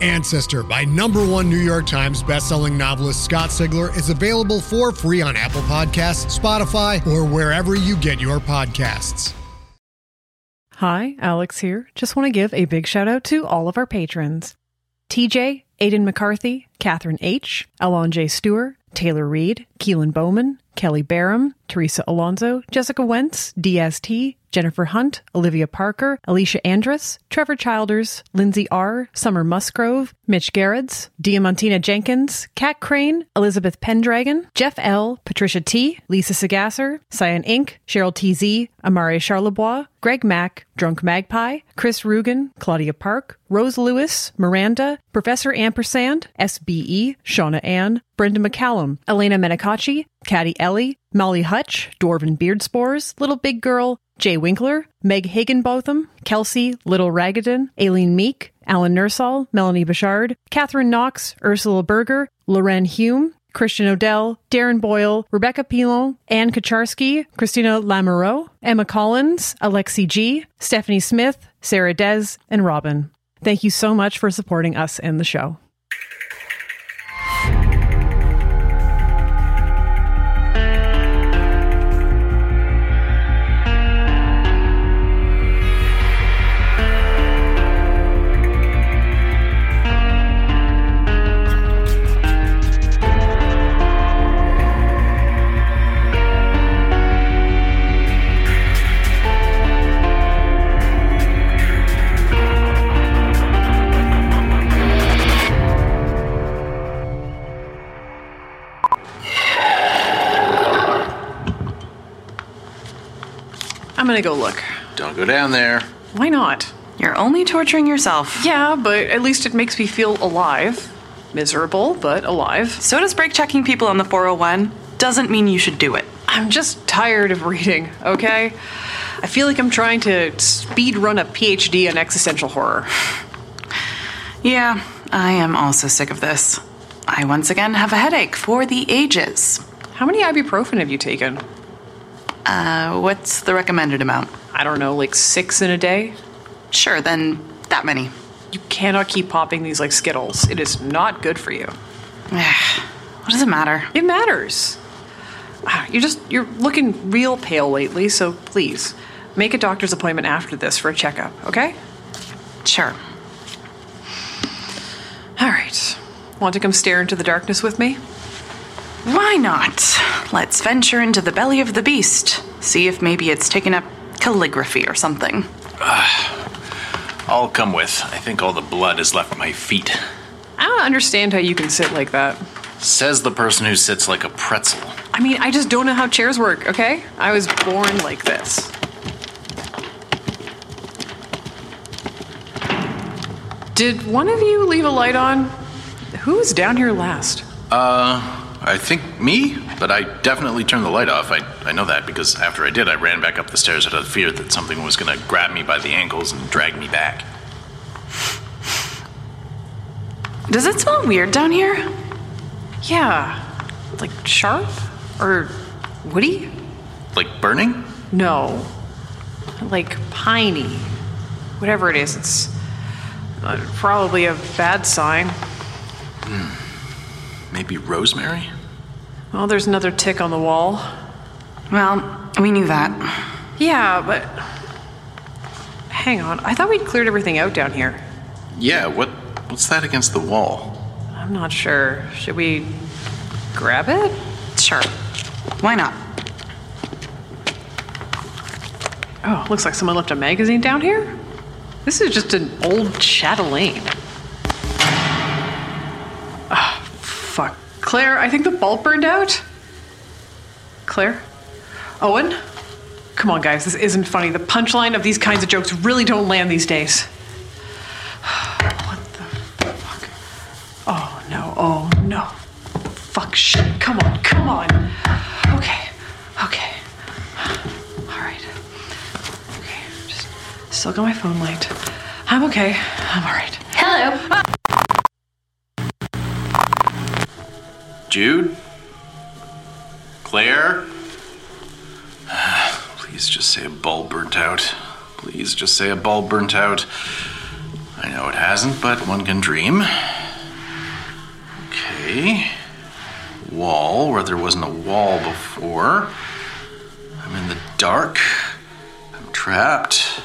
Ancestor by number one New York Times bestselling novelist Scott Sigler is available for free on Apple Podcasts, Spotify, or wherever you get your podcasts. Hi, Alex here. Just want to give a big shout out to all of our patrons TJ, Aidan McCarthy, Catherine H., Alon J. Stewart, Taylor Reed, Keelan Bowman, Kelly Barham, Teresa Alonso, Jessica Wentz, DST, Jennifer Hunt, Olivia Parker, Alicia Andrus, Trevor Childers, Lindsay R., Summer Musgrove, Mitch Garretts, Diamantina Jenkins, Kat Crane, Elizabeth Pendragon, Jeff L., Patricia T., Lisa Sagasser, Cyan Inc., Cheryl TZ, Amare Charlebois, Greg Mack, Drunk Magpie, Chris Rugen, Claudia Park, Rose Lewis, Miranda, Professor Ampersand, SBE, Shauna Ann, Brenda McCallum, Elena Menicaci, Caddy Ellie, Molly Hutch, Dwarven Beard Spores, Little Big Girl, Jay Winkler, Meg Hagenbotham, Kelsey, Little Ragadan, Aileen Meek, Alan Nursall, Melanie Bouchard, Catherine Knox, Ursula Berger, Loren Hume, Christian Odell, Darren Boyle, Rebecca Pilon, Anne Kaczarski, Christina Lamoureux, Emma Collins, Alexi G, Stephanie Smith, Sarah Dez, and Robin. Thank you so much for supporting us and the show. Gonna go look. Don't go down there. Why not? You're only torturing yourself. Yeah, but at least it makes me feel alive. Miserable, but alive. So does brake checking people on the 401. Doesn't mean you should do it. I'm just tired of reading, okay? I feel like I'm trying to speed run a PhD in existential horror. Yeah, I am also sick of this. I once again have a headache for the ages. How many ibuprofen have you taken? Uh, what's the recommended amount? I don't know, like six in a day? Sure, then that many. You cannot keep popping these like Skittles. It is not good for you. what does it matter? It matters. Ah, You're just, you're looking real pale lately, so please make a doctor's appointment after this for a checkup, okay? Sure. All right. Want to come stare into the darkness with me? Why not? Let's venture into the belly of the beast. See if maybe it's taken up calligraphy or something. I'll come with. I think all the blood has left my feet. I don't understand how you can sit like that. Says the person who sits like a pretzel. I mean, I just don't know how chairs work, okay? I was born like this. Did one of you leave a light on? Who was down here last? Uh, I think me, but I definitely turned the light off. I, I know that because after I did, I ran back up the stairs out of fear that something was gonna grab me by the ankles and drag me back. Does it smell weird down here? Yeah. Like sharp? Or woody? Like burning? No. Like piney. Whatever it is, it's uh, probably a bad sign. Maybe rosemary? Well, there's another tick on the wall. Well, we knew that. Yeah, but. Hang on. I thought we'd cleared everything out down here. Yeah, what what's that against the wall? I'm not sure. Should we grab it? Sure. Why not? Oh, looks like someone left a magazine down here. This is just an old chatelaine. Claire, I think the bulb burned out. Claire? Owen? Come on, guys, this isn't funny. The punchline of these kinds of jokes really don't land these days. what the fuck? Oh no, oh no. Fuck shit. Come on, come on. Okay, okay. All right. Okay, just still got my phone light. I'm okay. I'm all right. Hello. Ah Jude? Claire? Please just say a bulb burnt out. Please just say a bulb burnt out. I know it hasn't, but one can dream. Okay. Wall where there wasn't a wall before. I'm in the dark. I'm trapped.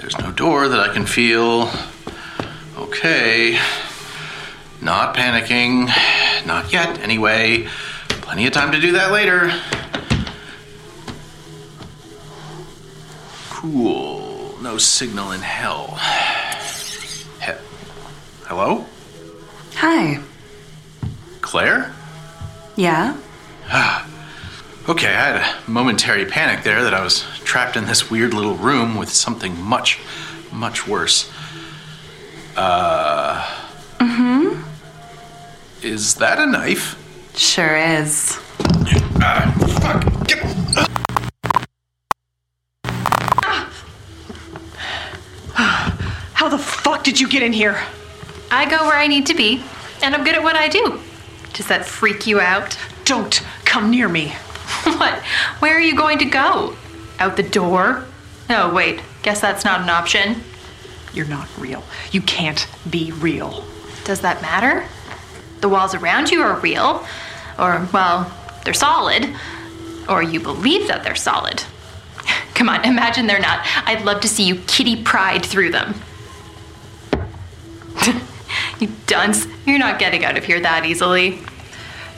There's no door that I can feel. Okay. Not panicking. Not yet, anyway. Plenty of time to do that later. Cool. No signal in hell. He- Hello? Hi. Claire? Yeah? Okay, I had a momentary panic there that I was trapped in this weird little room with something much, much worse. Uh. Is that a knife? Sure is. Ah, fuck. Get. How the fuck did you get in here? I go where I need to be, and I'm good at what I do. Does that freak you out? Don't come near me. what? Where are you going to go? Out the door? Oh, wait. Guess that's not an option. You're not real. You can't be real. Does that matter? The walls around you are real, or, well, they're solid, or you believe that they're solid. Come on, imagine they're not. I'd love to see you Kitty Pryde through them. you dunce. You're not getting out of here that easily.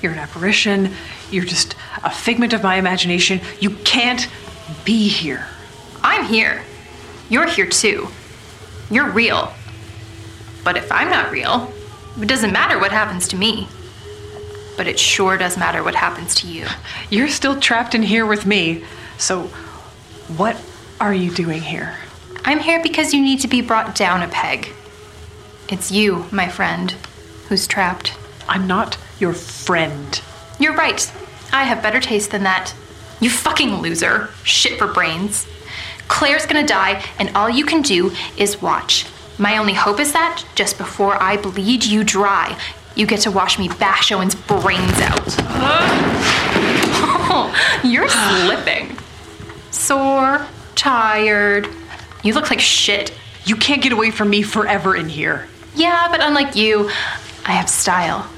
You're an apparition. You're just a figment of my imagination. You can't be here. I'm here. You're here too. You're real. But if I'm not real, it doesn't matter what happens to me. But it sure does matter what happens to you. You're still trapped in here with me. So, what are you doing here? I'm here because you need to be brought down a peg. It's you, my friend, who's trapped. I'm not your friend. You're right. I have better taste than that. You fucking loser. Shit for brains. Claire's gonna die, and all you can do is watch. My only hope is that, just before I bleed you dry, you get to watch me bash Owen's brains out. Oh, you're slipping. Sore, tired. You look like shit. You can't get away from me forever in here. Yeah, but unlike you, I have style.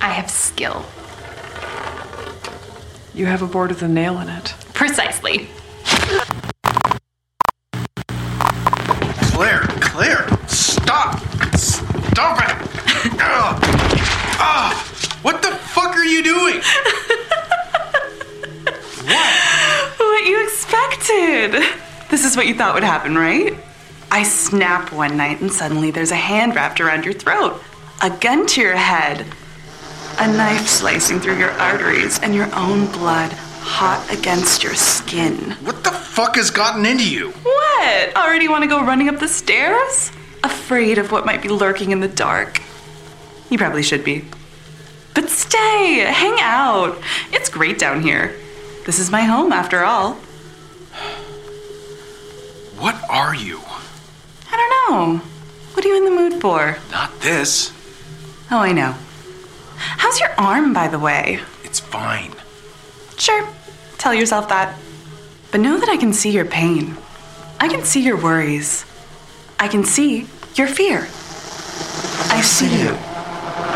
I have skill. You have a board with a nail in it. Precisely. Stop it! Ugh. Ah, what the fuck are you doing? What What you expected. This is what you thought would happen, right? I snap one night and suddenly there's a hand wrapped around your throat, a gun to your head, a knife slicing through your arteries, and your own blood hot against your skin. What the fuck has gotten into you? What? Already want to go running up the stairs? Afraid of what might be lurking in the dark? You probably should be. But stay, hang out. It's great down here. This is my home after all. What are you? I don't know. What are you in the mood for? Not this. Oh, I know. How's your arm, by the way? It's fine. Sure, tell yourself that. But know that I can see your pain. I can see your worries. I can see your fear. I see you.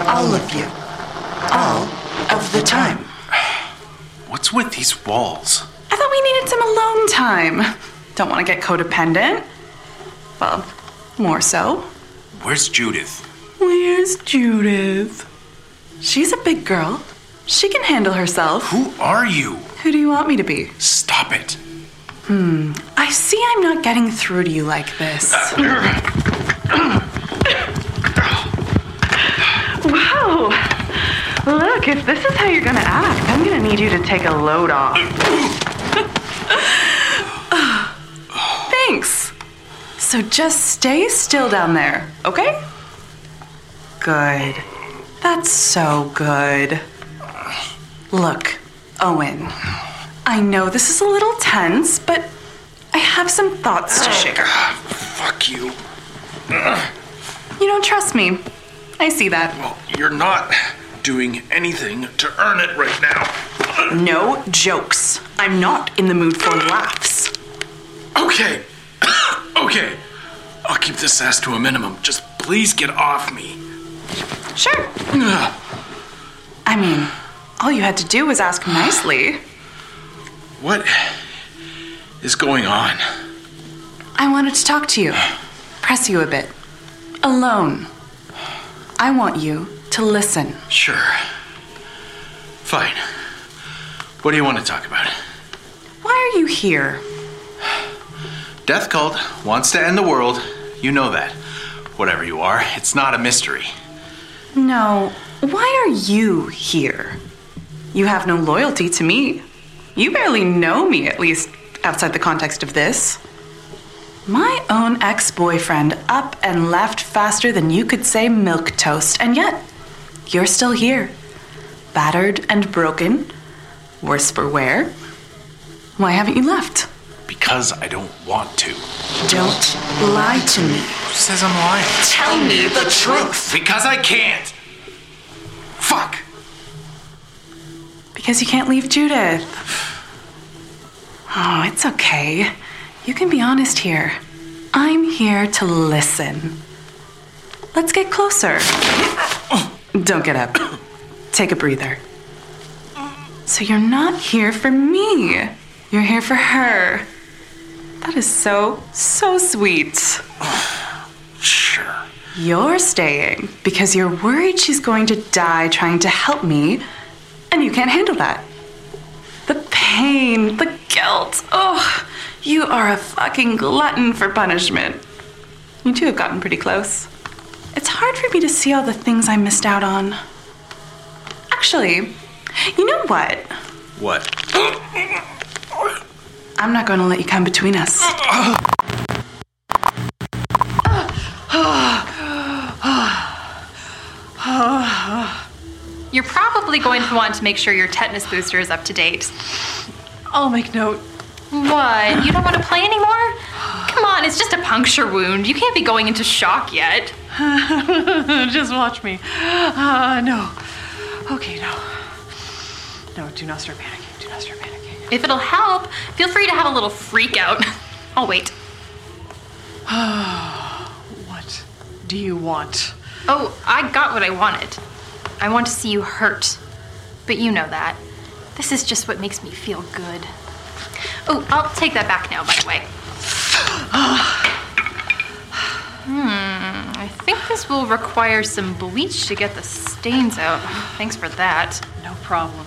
All of you. All of the time. What's with these walls? I thought we needed some alone time. Don't want to get codependent. Well, more so. Where's Judith? Where's Judith? She's a big girl. She can handle herself. Who are you? Who do you want me to be? Stop it. Hmm. I see I'm not getting through to you like this. wow. Look, if this is how you're gonna act, I'm gonna need you to take a load off. Thanks. So just stay still down there, okay? Good. That's so good. Look, Owen, I know this is a little tense, but I have some thoughts to oh, share. Fuck you. You don't trust me. I see that. Well, you're not doing anything to earn it right now. No jokes. I'm not in the mood for laughs. Okay. okay. I'll keep this ass to a minimum. Just please get off me. Sure. I mean, all you had to do was ask nicely. What is going on? I wanted to talk to you, press you a bit. Alone. I want you to listen. Sure. Fine. What do you want to talk about? Why are you here? Death Cult wants to end the world. You know that. Whatever you are, it's not a mystery. No, why are you here? You have no loyalty to me. You barely know me, at least outside the context of this. My own ex boyfriend up and left faster than you could say milk toast, and yet you're still here. Battered and broken. Worse for wear. Why haven't you left? Because I don't want to. Don't lie to me. Who says I'm lying? Tell me the truth. Because I can't. Fuck. Because you can't leave Judith. Oh, it's okay. You can be honest here. I'm here to listen. Let's get closer. Don't get up. Take a breather. So you're not here for me. You're here for her. That is so, so sweet. Sure. You're staying because you're worried she's going to die trying to help me, and you can't handle that. The pain, the guilt. Oh, you are a fucking glutton for punishment. You two have gotten pretty close. It's hard for me to see all the things I missed out on. Actually, you know what? What? I'm not going to let you come between us. You're probably going to want to make sure your tetanus booster is up to date. I'll make note. What? You don't want to play anymore? Come on, it's just a puncture wound. You can't be going into shock yet. Just watch me. Uh, no. Okay, no. No, do not start panicking. Do not start panicking. If it'll help, feel free to have a little freak out. I'll wait. What do you want? Oh, I got what I wanted. I want to see you hurt. But you know that. This is just what makes me feel good. Oh, I'll take that back now, by the way. hmm, I think this will require some bleach to get the stains out. Thanks for that. No problem.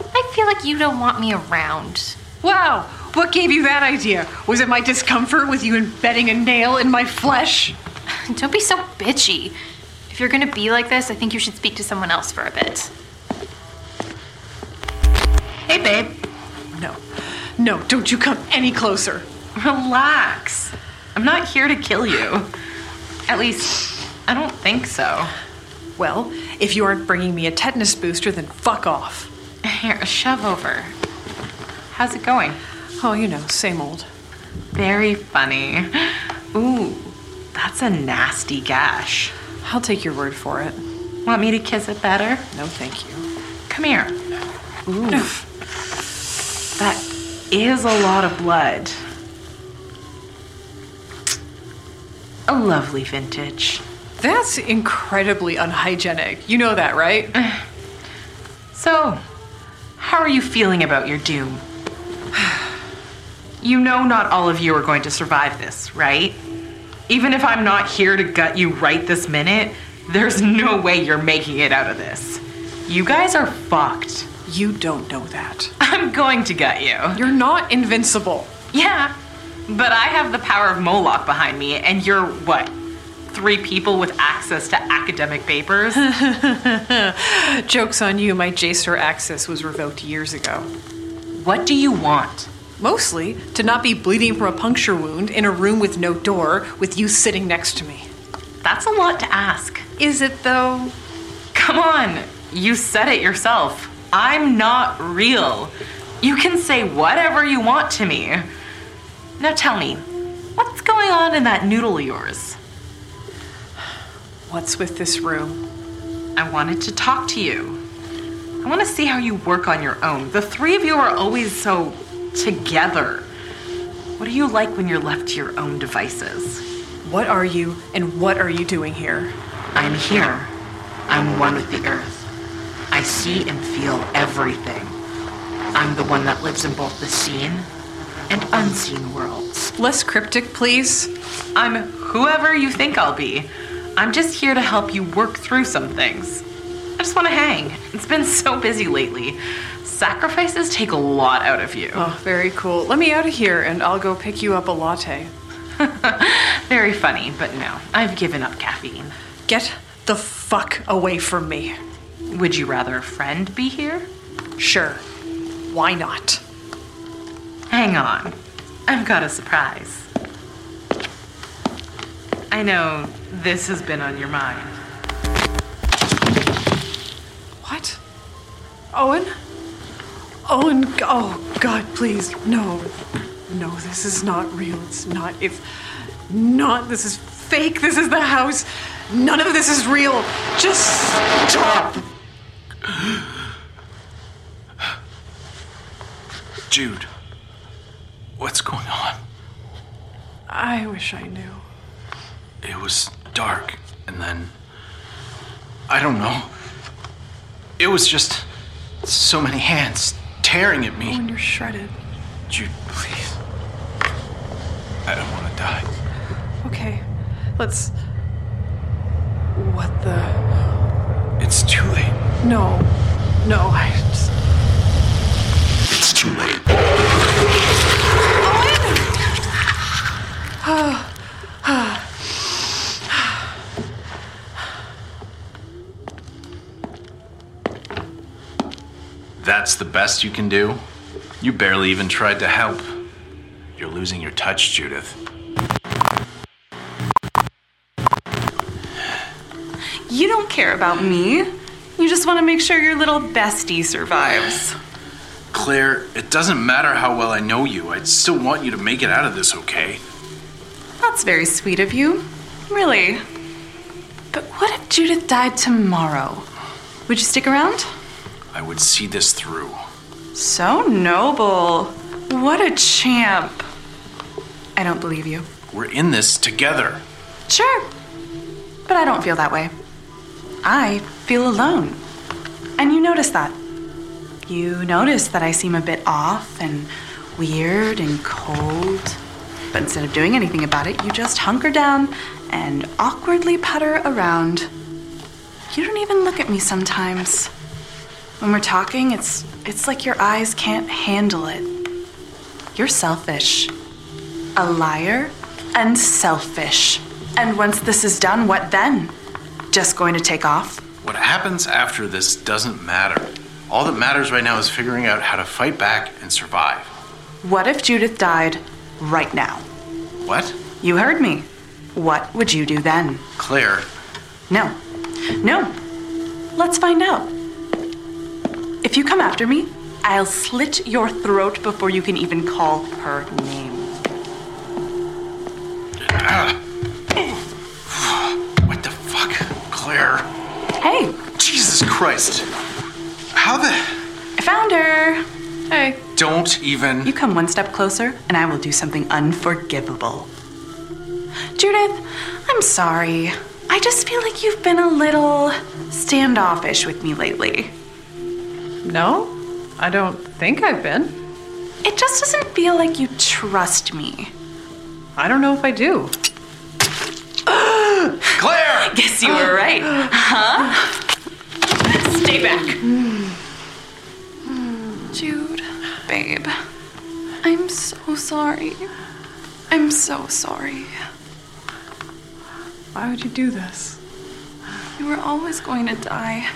I feel like you don't want me around. Wow, what gave you that idea? Was it my discomfort with you embedding a nail in my flesh? Don't be so bitchy. If you're gonna be like this, I think you should speak to someone else for a bit. Hey, babe. No. No, don't you come any closer. Relax. I'm not here to kill you. At least, I don't think so. Well, if you aren't bringing me a tetanus booster, then fuck off. Here, a shove over. How's it going? Oh, you know, same old. Very funny. Ooh, that's a nasty gash. I'll take your word for it. Want me to kiss it better? No, thank you. Come here. Ooh. that is a lot of blood. A lovely vintage. That's incredibly unhygienic. You know that, right? So, how are you feeling about your doom? You know, not all of you are going to survive this, right? Even if I'm not here to gut you right this minute, there's no way you're making it out of this. You guys are fucked. You don't know that. I'm going to gut you. You're not invincible. Yeah, but I have the power of Moloch behind me, and you're what? Three people with access to academic papers? Joke's on you, my JSTOR access was revoked years ago. what do you want? Mostly to not be bleeding from a puncture wound in a room with no door with you sitting next to me. That's a lot to ask. Is it though? Come on, you said it yourself. I'm not real. You can say whatever you want to me. Now tell me, what's going on in that noodle of yours? What's with this room? I wanted to talk to you. I want to see how you work on your own. The three of you are always so together. What are you like when you're left to your own devices? What are you and what are you doing here? I'm here. I'm one with the earth. I see and feel everything. I'm the one that lives in both the seen and unseen worlds. Less cryptic, please. I'm whoever you think I'll be. I'm just here to help you work through some things. I just want to hang. It's been so busy lately. Sacrifices take a lot out of you. Oh, very cool. Let me out of here and I'll go pick you up a latte. Very funny, but no, I've given up caffeine. Get the fuck away from me. Would you rather a friend be here? Sure. Why not? Hang on. I've got a surprise. I know this has been on your mind. What? Owen? Owen, oh God, please, no. No, this is not real. It's not. If not, this is fake. This is the house. None of this is real. Just stop. Jude, what's going on? I wish I knew. It was dark, and then. I don't know. It was just so many hands tearing at me. Oh, when you're shredded. Jude, please. I don't want to die. Okay, let's. What the? It's too late. No, no, I just. It's too late. Owen! That's the best you can do? You barely even tried to help. You're losing your touch, Judith. You don't care about me. You just want to make sure your little bestie survives. Claire, it doesn't matter how well I know you. I'd still want you to make it out of this okay. That's very sweet of you. Really. But what if Judith died tomorrow? Would you stick around? I would see this through. So noble. What a champ. I don't believe you. We're in this together. Sure. But I don't feel that way. I feel alone. And you notice that. You notice that I seem a bit off and weird and cold. But instead of doing anything about it, you just hunker down and awkwardly putter around. You don't even look at me sometimes. When we're talking, it's it's like your eyes can't handle it. You're selfish. A liar and selfish. And once this is done, what then? Just going to take off? What happens after this doesn't matter. All that matters right now is figuring out how to fight back and survive. What if Judith died right now? What? You heard me. What would you do then? Claire, No. No. Let's find out. If you come after me, I'll slit your throat before you can even call her name. what Hey, Jesus Christ. How the. I found her. Hey, Don't even. You come one step closer, and I will do something unforgivable. Judith, I'm sorry. I just feel like you've been a little standoffish with me lately. no, I don't think I've been. It just doesn't feel like you trust me. I don't know if I do. Claire! Guess you were right, huh? Stay back. Jude, babe, I'm so sorry. I'm so sorry. Why would you do this? You were always going to die.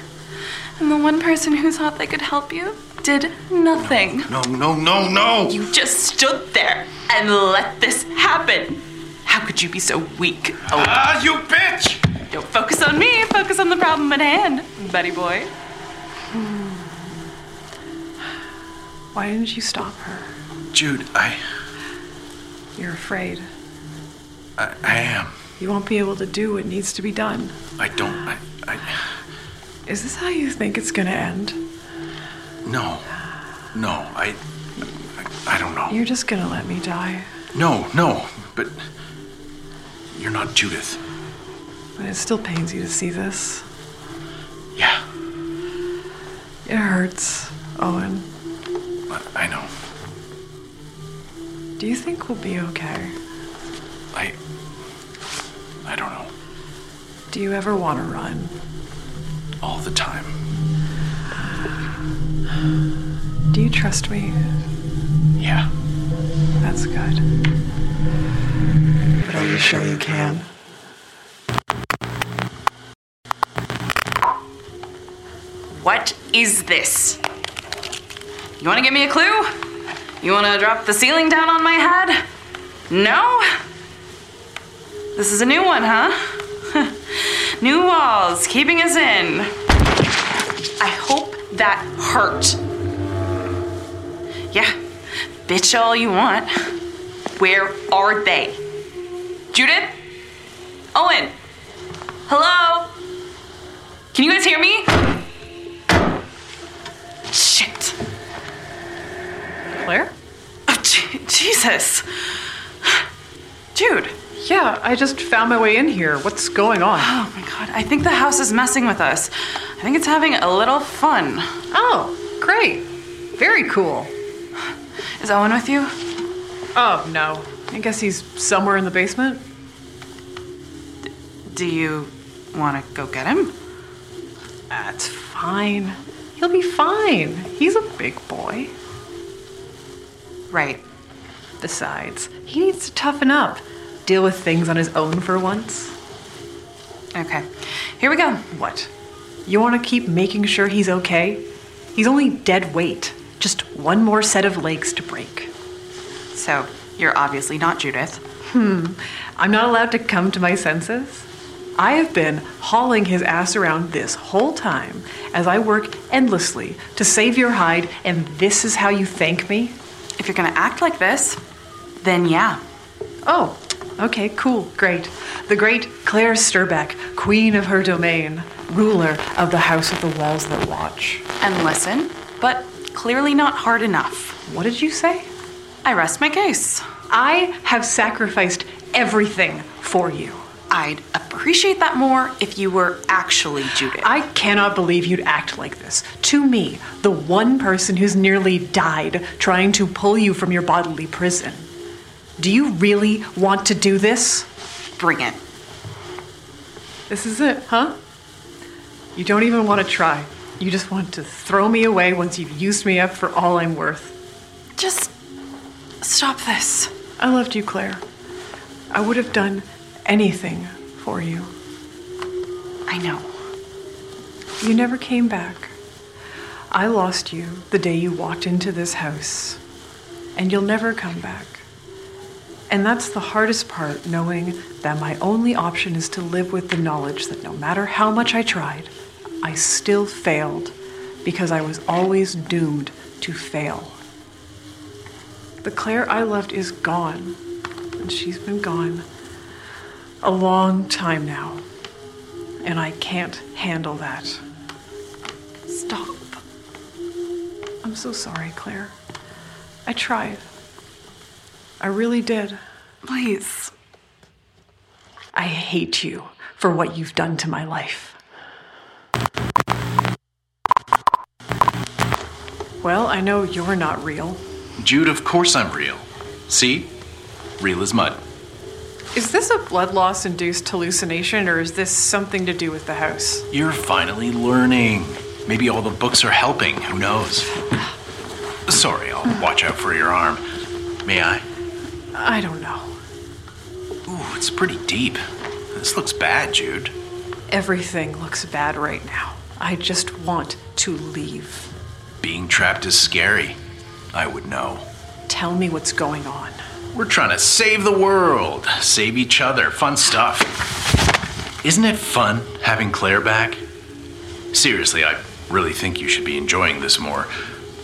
And the one person who thought they could help you did nothing. No, no, no, no! You just stood there and let this happen. How could you be so weak? Oh, Ah, you bitch! Don't focus on me. Focus on the problem at hand, buddy boy. Why didn't you stop her? Jude, I. You're afraid. I, I am. You won't be able to do what needs to be done. I don't. I, I. Is this how you think it's gonna end? No. No, I. I, I don't know. You're just gonna let me die. No, no, but. You're not Judith. But it still pains you to see this. Yeah, It hurts, Owen. I, I know. Do you think we'll be okay? I. I don't know. Do you ever want to run? All the time. Do you trust me? Yeah. That's good. But are you sure you can? What is this? You want to give me a clue? You want to drop the ceiling down on my head? No? This is a new one, huh? new walls, keeping us in. I hope that hurt. Yeah, bitch all you want. Where are they? Judith? Owen? Hello? Can you guys hear me? Shit. Claire? Oh, Je- Jesus. Dude. Yeah, I just found my way in here. What's going on? Oh my god. I think the house is messing with us. I think it's having a little fun. Oh, great. Very cool. Is Owen with you? Oh, no. I guess he's somewhere in the basement. Do you want to go get him? That's fine. He'll be fine. He's a big boy. Right. Besides, he needs to toughen up, deal with things on his own for once. Okay. Here we go. What? You want to keep making sure he's okay? He's only dead weight. Just one more set of legs to break. So, you're obviously not Judith. Hmm, I'm not allowed to come to my senses. I have been hauling his ass around this whole time as I work endlessly to save your hide, and this is how you thank me? If you're gonna act like this, then yeah. Oh, okay, cool, great. The great Claire Sturbeck, queen of her domain, ruler of the house of the walls that watch. And listen, but clearly not hard enough. What did you say? I rest my case. I have sacrificed everything for you. I'd appreciate that more if you were actually Judith. I cannot believe you'd act like this. To me, the one person who's nearly died trying to pull you from your bodily prison. Do you really want to do this? Bring it. This is it, huh? You don't even want to try. You just want to throw me away once you've used me up for all I'm worth. Just stop this. I loved you, Claire. I would have done anything for you. I know. You never came back. I lost you the day you walked into this house, and you'll never come back. And that's the hardest part, knowing that my only option is to live with the knowledge that no matter how much I tried, I still failed because I was always doomed to fail. The Claire I loved is gone, and she's been gone a long time now. And I can't handle that. Stop. I'm so sorry, Claire. I tried. I really did. Please. I hate you for what you've done to my life. Well, I know you're not real. Jude, of course I'm real. See? Real as mud. Is this a blood loss induced hallucination or is this something to do with the house? You're finally learning. Maybe all the books are helping. Who knows? Sorry, I'll watch out for your arm. May I? I don't know. Ooh, it's pretty deep. This looks bad, Jude. Everything looks bad right now. I just want to leave. Being trapped is scary. I would know. Tell me what's going on. We're trying to save the world, save each other, fun stuff. Isn't it fun having Claire back? Seriously, I really think you should be enjoying this more.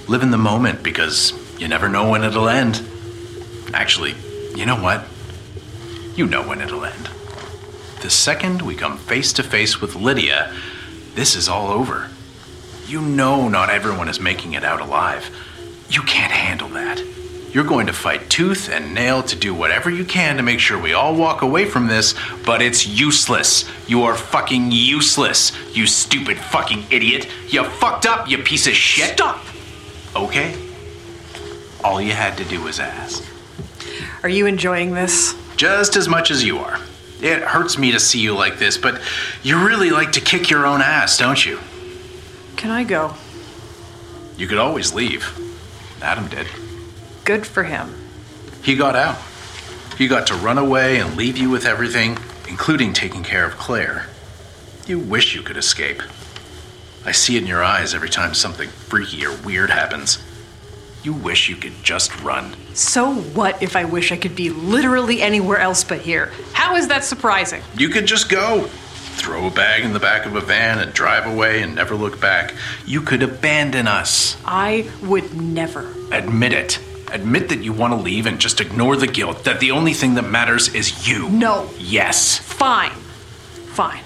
Live in the moment because you never know when it'll end. Actually, You know what? You know when it'll end. The second we come face to face with Lydia, this is all over. You know not everyone is making it out alive. You can't handle that. You're going to fight tooth and nail to do whatever you can to make sure we all walk away from this, but it's useless. You are fucking useless, you stupid fucking idiot. You fucked up, you piece of shit. Stop! Okay? All you had to do was ask. Are you enjoying this? Just as much as you are. It hurts me to see you like this, but you really like to kick your own ass, don't you? Can I go? You could always leave. Adam did. Good for him. He got out. He got to run away and leave you with everything, including taking care of Claire. You wish you could escape. I see it in your eyes every time something freaky or weird happens. You wish you could just run. So what if I wish I could be literally anywhere else but here? How is that surprising? You could just go. Throw a bag in the back of a van and drive away and never look back. You could abandon us. I would never. Admit it. Admit that you want to leave and just ignore the guilt, that the only thing that matters is you. No. Yes. Fine. Fine.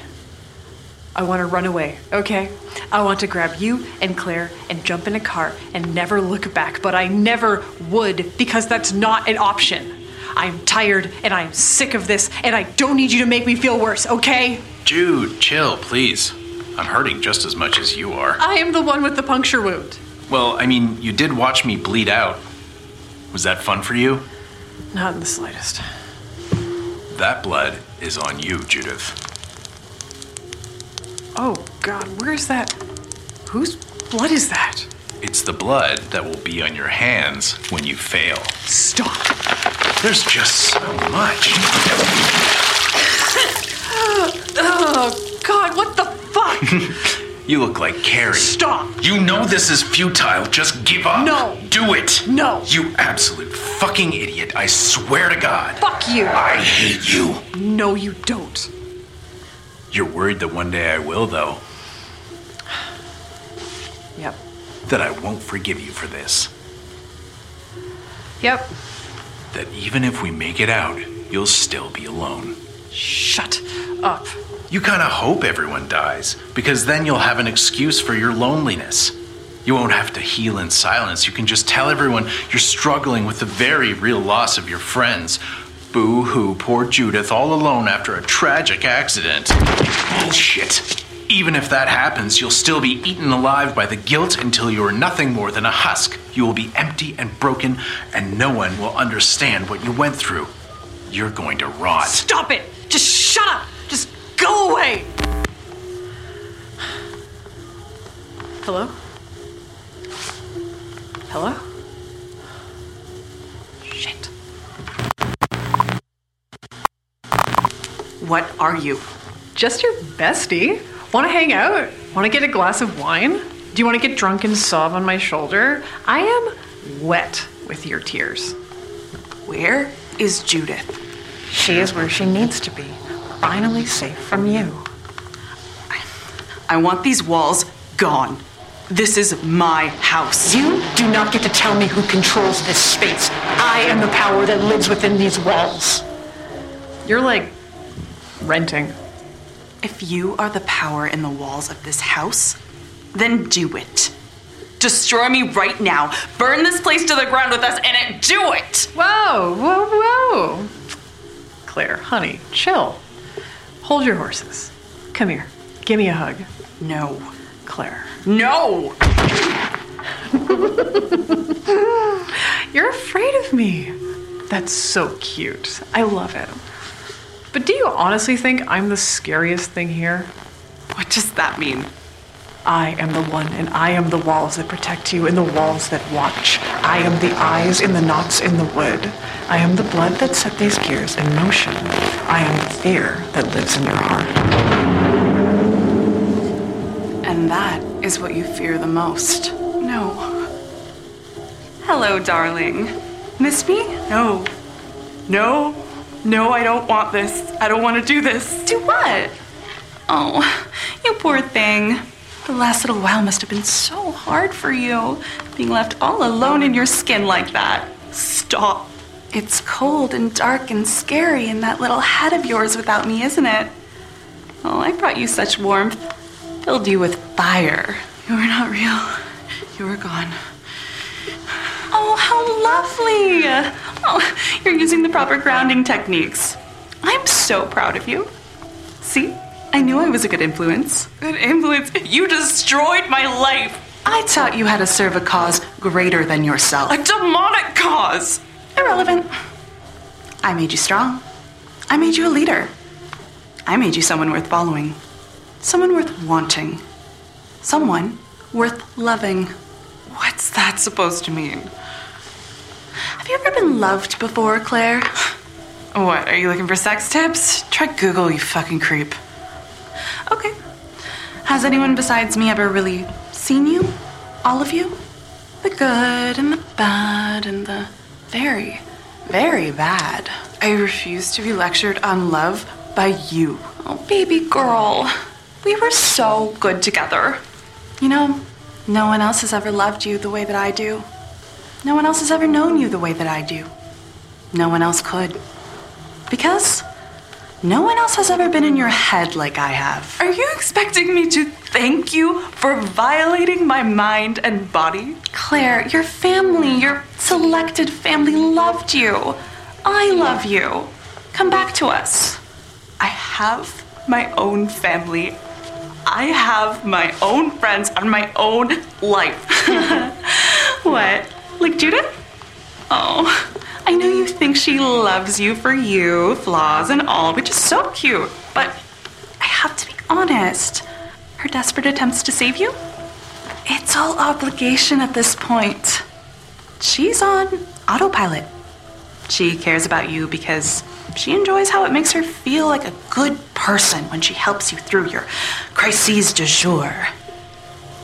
I want to run away, okay? I want to grab you and Claire and jump in a car and never look back, but I never would because that's not an option. I'm tired and I'm sick of this and I don't need you to make me feel worse, okay? Jude, chill, please. I'm hurting just as much as you are. I am the one with the puncture wound. Well, I mean, you did watch me bleed out. Was that fun for you? Not in the slightest. That blood is on you, Judith. Oh, God, where's that? Whose blood is that? It's the blood that will be on your hands when you fail. Stop. There's just so much. Oh, God, what the fuck? You look like Carrie. Stop. You know this is futile. Just give up. No. Do it. No. You absolute fucking idiot. I swear to God. Fuck you. I hate you. No, you don't. You're worried that one day I will, though. Yep. That I won't forgive you for this. Yep. That even if we make it out, you'll still be alone. Shut up. You kind of hope everyone dies, because then you'll have an excuse for your loneliness. You won't have to heal in silence. You can just tell everyone you're struggling with the very real loss of your friends. Boo hoo, poor Judith, all alone after a tragic accident. Bullshit. Even if that happens, you'll still be eaten alive by the guilt until you are nothing more than a husk. You will be empty and broken, and no one will understand what you went through. You're going to rot. Stop it. Just shut up. Just go away. Hello? Hello? Shit. What are you? Just your bestie. Want to hang out? Want to get a glass of wine? Do you want to get drunk and sob on my shoulder? I am wet with your tears. Where is Judith? She is where she needs to be. Finally safe from you. I want these walls gone. This is my house. You do not get to tell me who controls this space. I am the power that lives within these walls. You're like renting. If you are the power in the walls of this house, then do it. Destroy me right now. Burn this place to the ground with us and it, do it. Whoa, whoa, whoa. Claire, honey, chill. Hold your horses. Come here. Give me a hug. No. Claire. No. You're afraid of me. That's so cute. I love it. But do you honestly think I'm the scariest thing here? What does that mean? I am the one, and I am the walls that protect you and the walls that watch. I am the eyes in the knots in the wood. I am the blood that set these gears in motion. I am the fear that lives in your heart. And that is what you fear the most. No. Hello, darling. Miss me? No. No. No, I don't want this. I don't want to do this. Do what? Oh, you poor thing. The last little while must have been so hard for you, being left all alone in your skin like that. Stop. It's cold and dark and scary in that little head of yours without me, isn't it? Oh, I brought you such warmth. Filled you with fire. You were not real. You were gone. Oh, how lovely! Oh, you're using the proper grounding techniques. I'm so proud of you. See? I knew I was a good influence. Good influence? You destroyed my life! I taught you how to serve a cause greater than yourself. A demonic cause! Irrelevant. I made you strong. I made you a leader. I made you someone worth following. Someone worth wanting. Someone worth loving. What's that supposed to mean? Have you ever been loved before, Claire? What, are you looking for sex tips? Try Google, you fucking creep. Okay. Has anyone besides me ever really seen you? All of you? The good and the bad and the very, very bad. I refuse to be lectured on love by you. Oh, baby girl. We were so good together. You know, no one else has ever loved you the way that I do. No one else has ever known you the way that I do. No one else could. Because no one else has ever been in your head like I have. Are you expecting me to thank you for violating my mind and body? Claire, your family, your selected family loved you. I love you. Come back to us. I have my own family. I have my own friends and my own life. what? Like Judith? Oh, I know you think she loves you for you, flaws and all, which is so cute, but I have to be honest. Her desperate attempts to save you? It's all obligation at this point. She's on autopilot. She cares about you because she enjoys how it makes her feel like a good person when she helps you through your crises du jour.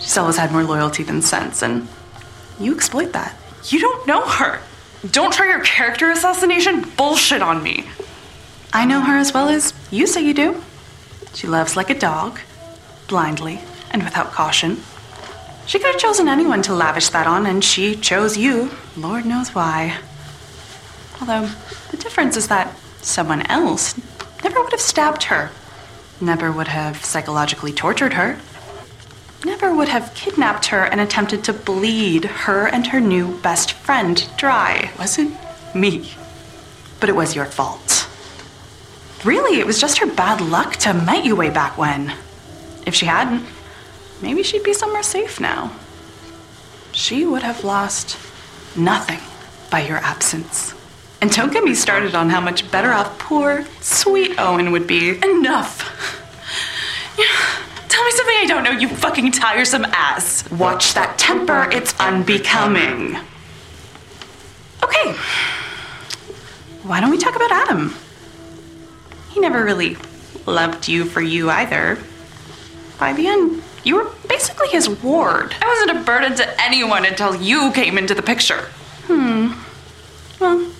She's always had more loyalty than sense, and you exploit that. You don't know her. Don't try your character assassination bullshit on me. I know her as well as you say you do. She loves like a dog, blindly and without caution. She could have chosen anyone to lavish that on, and she chose you. Lord knows why. Although, the difference is that someone else never would have stabbed her, never would have psychologically tortured her, never would have kidnapped her and attempted to bleed her and her new best friend dry. It wasn't me, but it was your fault. Really, it was just her bad luck to met you way back when. If she hadn't, maybe she'd be somewhere safe now. She would have lost nothing by your absence. And don't get me started on how much better off poor, sweet Owen would be. Enough. Tell me something I don't know, you fucking tiresome ass. Watch that temper, it's unbecoming. Okay. Why don't we talk about Adam? He never really loved you for you either. By the end, you were basically his ward. I wasn't a burden to anyone until you came into the picture. Hmm. Well,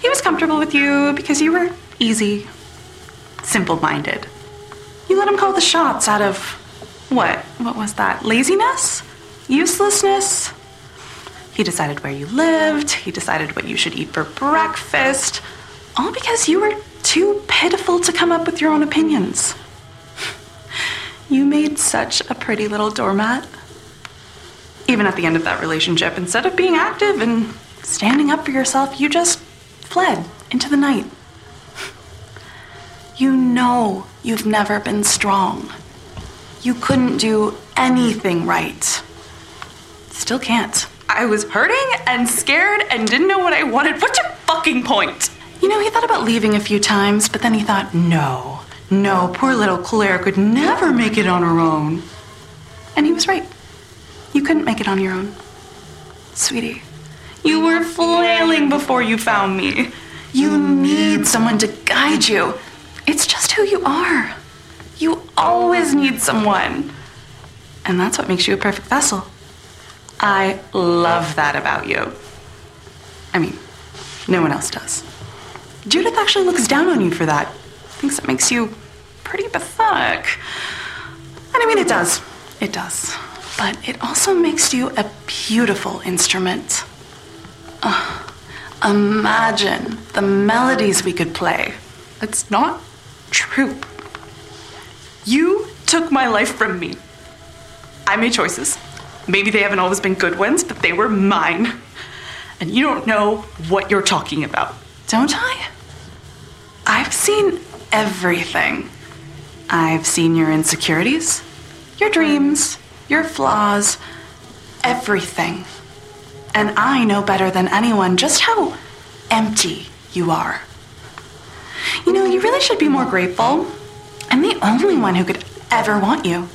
he was comfortable with you because you were easy, simple minded. You let him call the shots out of what? What was that? Laziness? Uselessness? He decided where you lived, he decided what you should eat for breakfast, all because you were too pitiful to come up with your own opinions. You made such a pretty little doormat. Even at the end of that relationship, instead of being active and standing up for yourself, you just fled into the night. You know you've never been strong. You couldn't do anything right. Still can't. I was hurting and scared and didn't know what I wanted. What's your fucking point? You know, he thought about leaving a few times, but then he thought, no, no, poor little Claire could never make it on her own. And he was right. You couldn't make it on your own. Sweetie, you were flailing before you found me. You need someone to guide you. It's just who you are. You always need someone. And that's what makes you a perfect vessel. I love that about you. I mean, no one else does. Judith actually looks down on you for that. Thinks it makes you pretty pathetic. And I mean, it does. It does. But it also makes you a beautiful instrument. Imagine the melodies we could play. It's not true. You took my life from me. I made choices. Maybe they haven't always been good ones, but they were mine. And you don't know what you're talking about, don't I? I've seen everything. I've seen your insecurities, your dreams, your flaws, everything. And I know better than anyone just how empty you are. You know, you really should be more grateful. I'm the only one who could ever want you,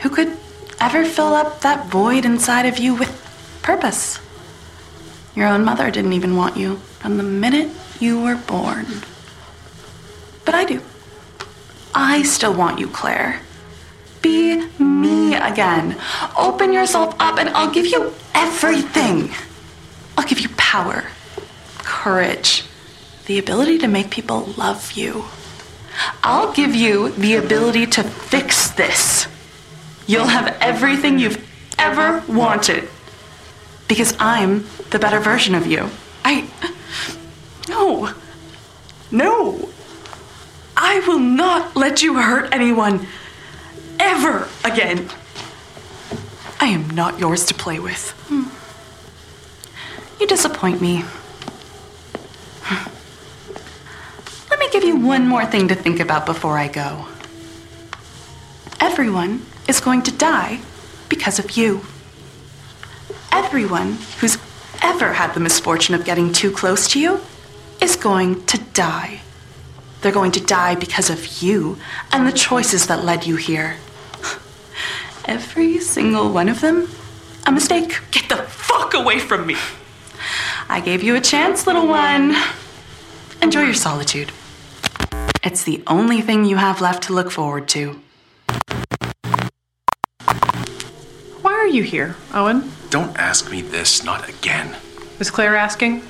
who could ever fill up that void inside of you with purpose. Your own mother didn't even want you from the minute you were born. But I do. I still want you, Claire. Be me again. Open yourself up, and I'll give you everything. I'll give you power, courage, the ability to make people love you. I'll give you the ability to fix this. You'll have everything you've ever wanted. Because I'm the better version of you. I. No. No. I will not let you hurt anyone ever again. I am not yours to play with. Hmm. You disappoint me. Let me give you one more thing to think about before I go. Everyone is going to die because of you. Everyone who's ever had the misfortune of getting too close to you is going to die. They're going to die because of you and the choices that led you here. Every single one of them, a mistake. Get the fuck away from me. I gave you a chance, little one. Enjoy your solitude. It's the only thing you have left to look forward to. Why are you here, Owen? Don't ask me this, not again. Was Claire asking?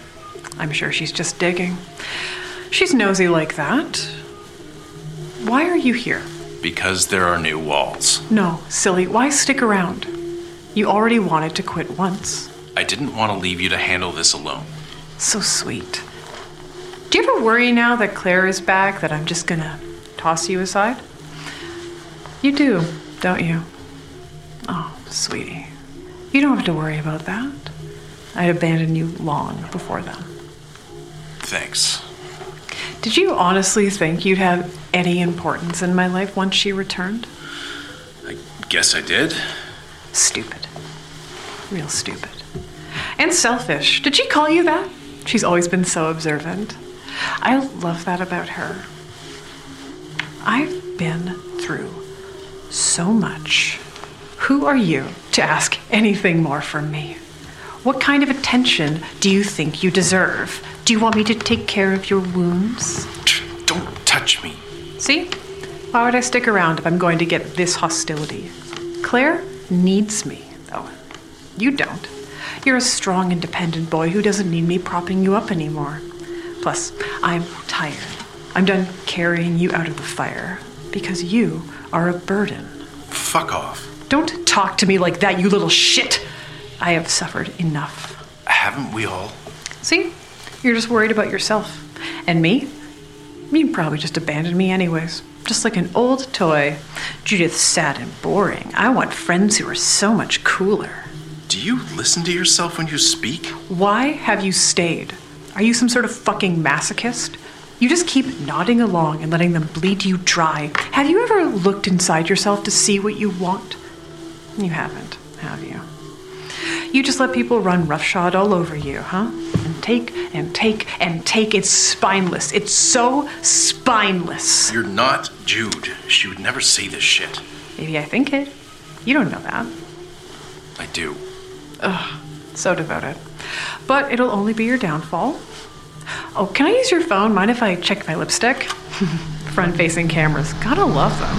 I'm sure she's just digging. She's nosy like that. Why are you here? Because there are new walls. No, silly, why stick around? You already wanted to quit once. I didn't want to leave you to handle this alone. So sweet. Do you ever worry now that Claire is back that I'm just gonna toss you aside? You do, don't you? Oh, sweetie. You don't have to worry about that. I'd abandoned you long before then. Thanks. Did you honestly think you'd have any importance in my life once she returned? I guess I did. Stupid. Real stupid. And selfish. Did she call you that? She's always been so observant. I love that about her. I've been through so much. Who are you to ask anything more from me? What kind of attention do you think you deserve? Do you want me to take care of your wounds? Don't touch me. See? Why would I stick around if I'm going to get this hostility? Claire needs me, Owen. You don't. You're a strong, independent boy who doesn't need me propping you up anymore. Plus, I'm tired. I'm done carrying you out of the fire because you are a burden. Fuck off. Don't talk to me like that, you little shit! I have suffered enough. Haven't we all? See? You're just worried about yourself. And me? You'd probably just abandon me anyways. Just like an old toy. Judith's sad and boring. I want friends who are so much cooler. Do you listen to yourself when you speak? Why have you stayed? Are you some sort of fucking masochist? You just keep nodding along and letting them bleed you dry. Have you ever looked inside yourself to see what you want? You haven't, have you? You just let people run roughshod all over you, huh? And take and take and take. It's spineless. It's so spineless. You're not Jude. She would never say this shit. Maybe I think it. You don't know that. I do. Ugh, so devoted. But it'll only be your downfall. Oh, can I use your phone? Mind if I check my lipstick? Front facing cameras. Gotta love them.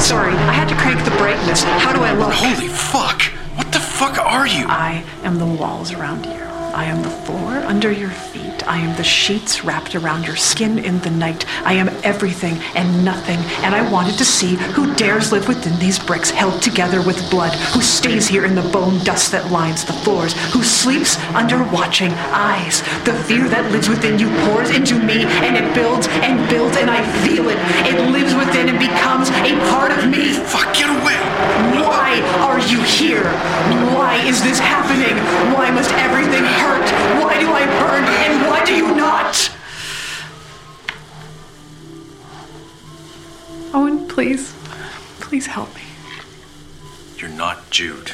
Sorry, I had to crank the brightness. How do I look? Holy fuck! What the fuck are you? I am the walls around you. I am the floor under your feet. I am the sheets wrapped around your skin in the night. I am everything and nothing, and I wanted to see who dares live within these bricks held together with blood, who stays here in the bone dust that lines the floors, who sleeps under watching eyes. The fear that lives within you pours into me, and it builds and builds, and I feel it. It lives within and becomes a part of me. Fuck, get away! Why are you here? Why is this happening? Why must everything hurt? Why do I burn and why do you not? Owen, please. Please help me. You're not Jude.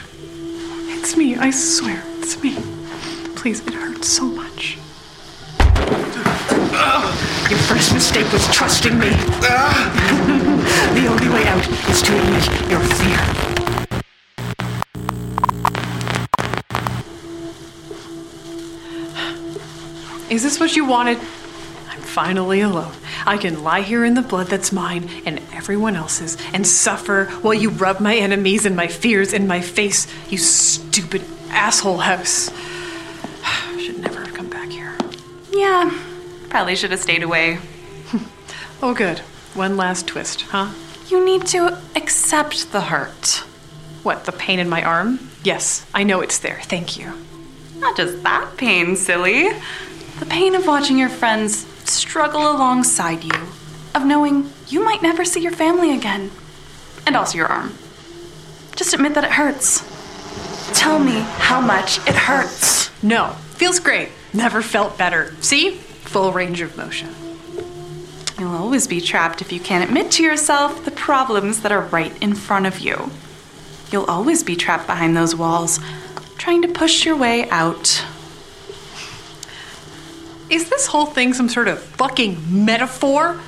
It's me, I swear. It's me. Please, it hurts so much. Your first mistake was trusting me. Ah! the only way out is to admit your fear. Is this what you wanted? I'm finally alone. I can lie here in the blood that's mine and everyone else's and suffer while you rub my enemies and my fears in my face, you stupid asshole house. Should never have come back here. Yeah, probably should have stayed away. Oh, good. One last twist, huh? You need to accept the hurt. What, the pain in my arm? Yes, I know it's there. Thank you. Not just that pain, silly. The pain of watching your friends struggle alongside you, of knowing you might never see your family again, and also your arm. Just admit that it hurts. Tell me how much it hurts. No, feels great. Never felt better. See? Full range of motion. You'll always be trapped if you can't admit to yourself the problems that are right in front of you. You'll always be trapped behind those walls, trying to push your way out. Is this whole thing some sort of fucking metaphor?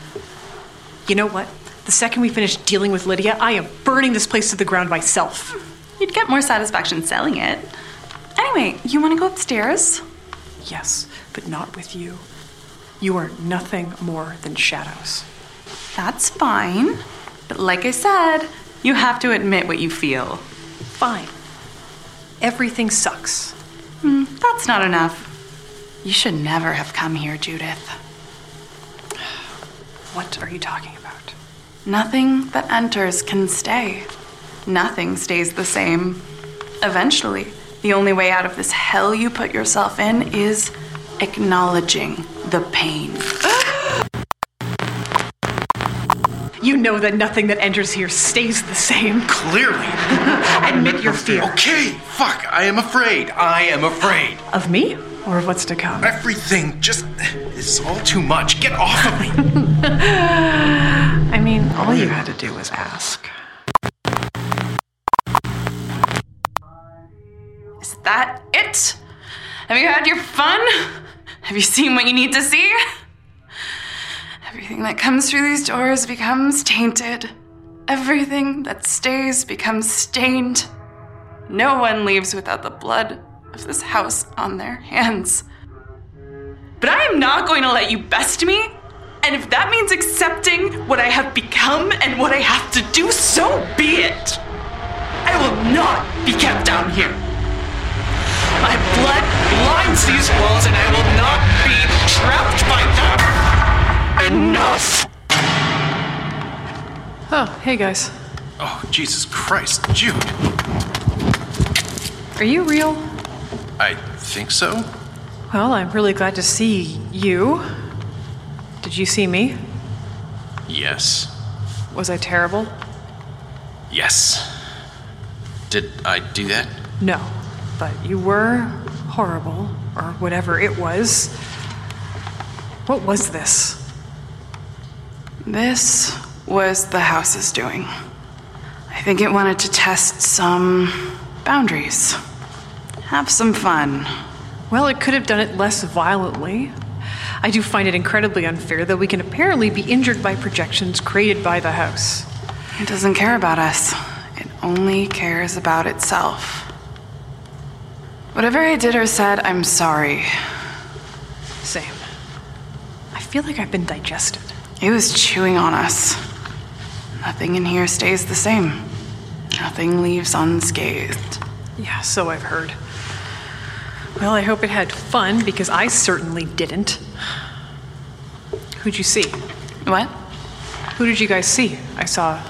You know what? The second we finish dealing with Lydia, I am burning this place to the ground myself. You'd get more satisfaction selling it. Anyway, you want to go upstairs? Yes, but not with you. You are nothing more than shadows. That's fine. But like I said, you have to admit what you feel. Fine. Everything sucks. Hmm, that's not enough. You should never have come here, Judith. What are you talking about? Nothing that enters can stay. Nothing stays the same. Eventually, the only way out of this hell you put yourself in is acknowledging the pain. You know that nothing that enters here stays the same. Clearly. Admit your fear. Okay, fuck, I am afraid. I am afraid. Of me? Or of what's to come? Everything just is all too much. Get off of me. I mean, all you had to do was ask. Is that it? Have you had your fun? Have you seen what you need to see? Everything that comes through these doors becomes tainted. Everything that stays becomes stained. No one leaves without the blood of this house on their hands. But I am not going to let you best me. And if that means accepting what I have become and what I have to do, so be it. I will not be kept down here. My blood blinds these walls, and I will not be trapped by them. Enough! Oh, hey guys. Oh, Jesus Christ, Jude. Are you real? I think so. Well, I'm really glad to see you. Did you see me? Yes. Was I terrible? Yes. Did I do that? No. But you were horrible, or whatever it was. What was this? This was the house's doing. I think it wanted to test some boundaries. Have some fun. Well, it could have done it less violently. I do find it incredibly unfair that we can apparently be injured by projections created by the house. It doesn't care about us, it only cares about itself. Whatever I did or said, I'm sorry. Same. I feel like I've been digested. It was chewing on us. Nothing in here stays the same. Nothing leaves unscathed. Yeah, so I've heard. Well, I hope it had fun because I certainly didn't. Who'd you see? What? Who did you guys see? I saw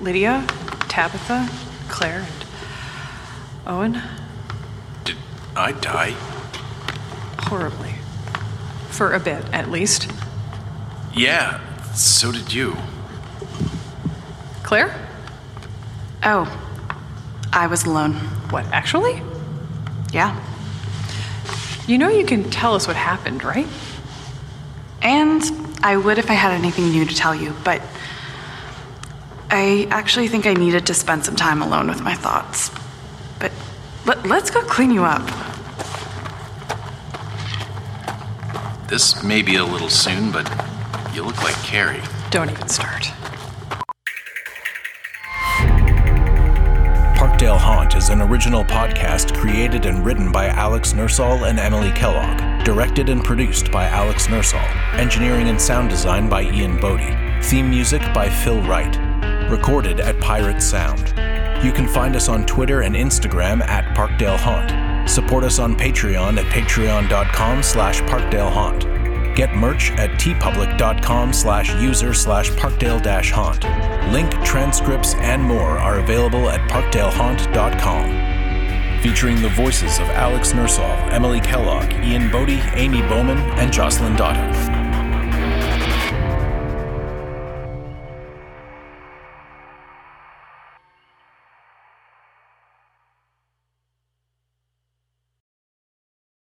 Lydia, Tabitha, Claire, and Owen. Did I die? Horribly. For a bit, at least. Yeah, so did you. Claire? Oh, I was alone. What, actually? Yeah. You know you can tell us what happened, right? And I would if I had anything new to tell you, but I actually think I needed to spend some time alone with my thoughts. But let, let's go clean you up. This may be a little soon, but you look like Carrie. Don't even start. Parkdale Haunt is an original podcast created and written by Alex Nursall and Emily Kellogg. Directed and produced by Alex Nursall. Engineering and sound design by Ian Boddy. Theme music by Phil Wright. Recorded at Pirate Sound. You can find us on Twitter and Instagram at Parkdale Haunt. Support us on Patreon at patreon.com slash Parkdale Haunt. Get merch at teepublic.com slash user slash parkdale dash haunt. Link, transcripts, and more are available at parkdalehaunt.com. Featuring the voices of Alex Nursall, Emily Kellogg, Ian Boddy, Amy Bowman, and Jocelyn Dotta.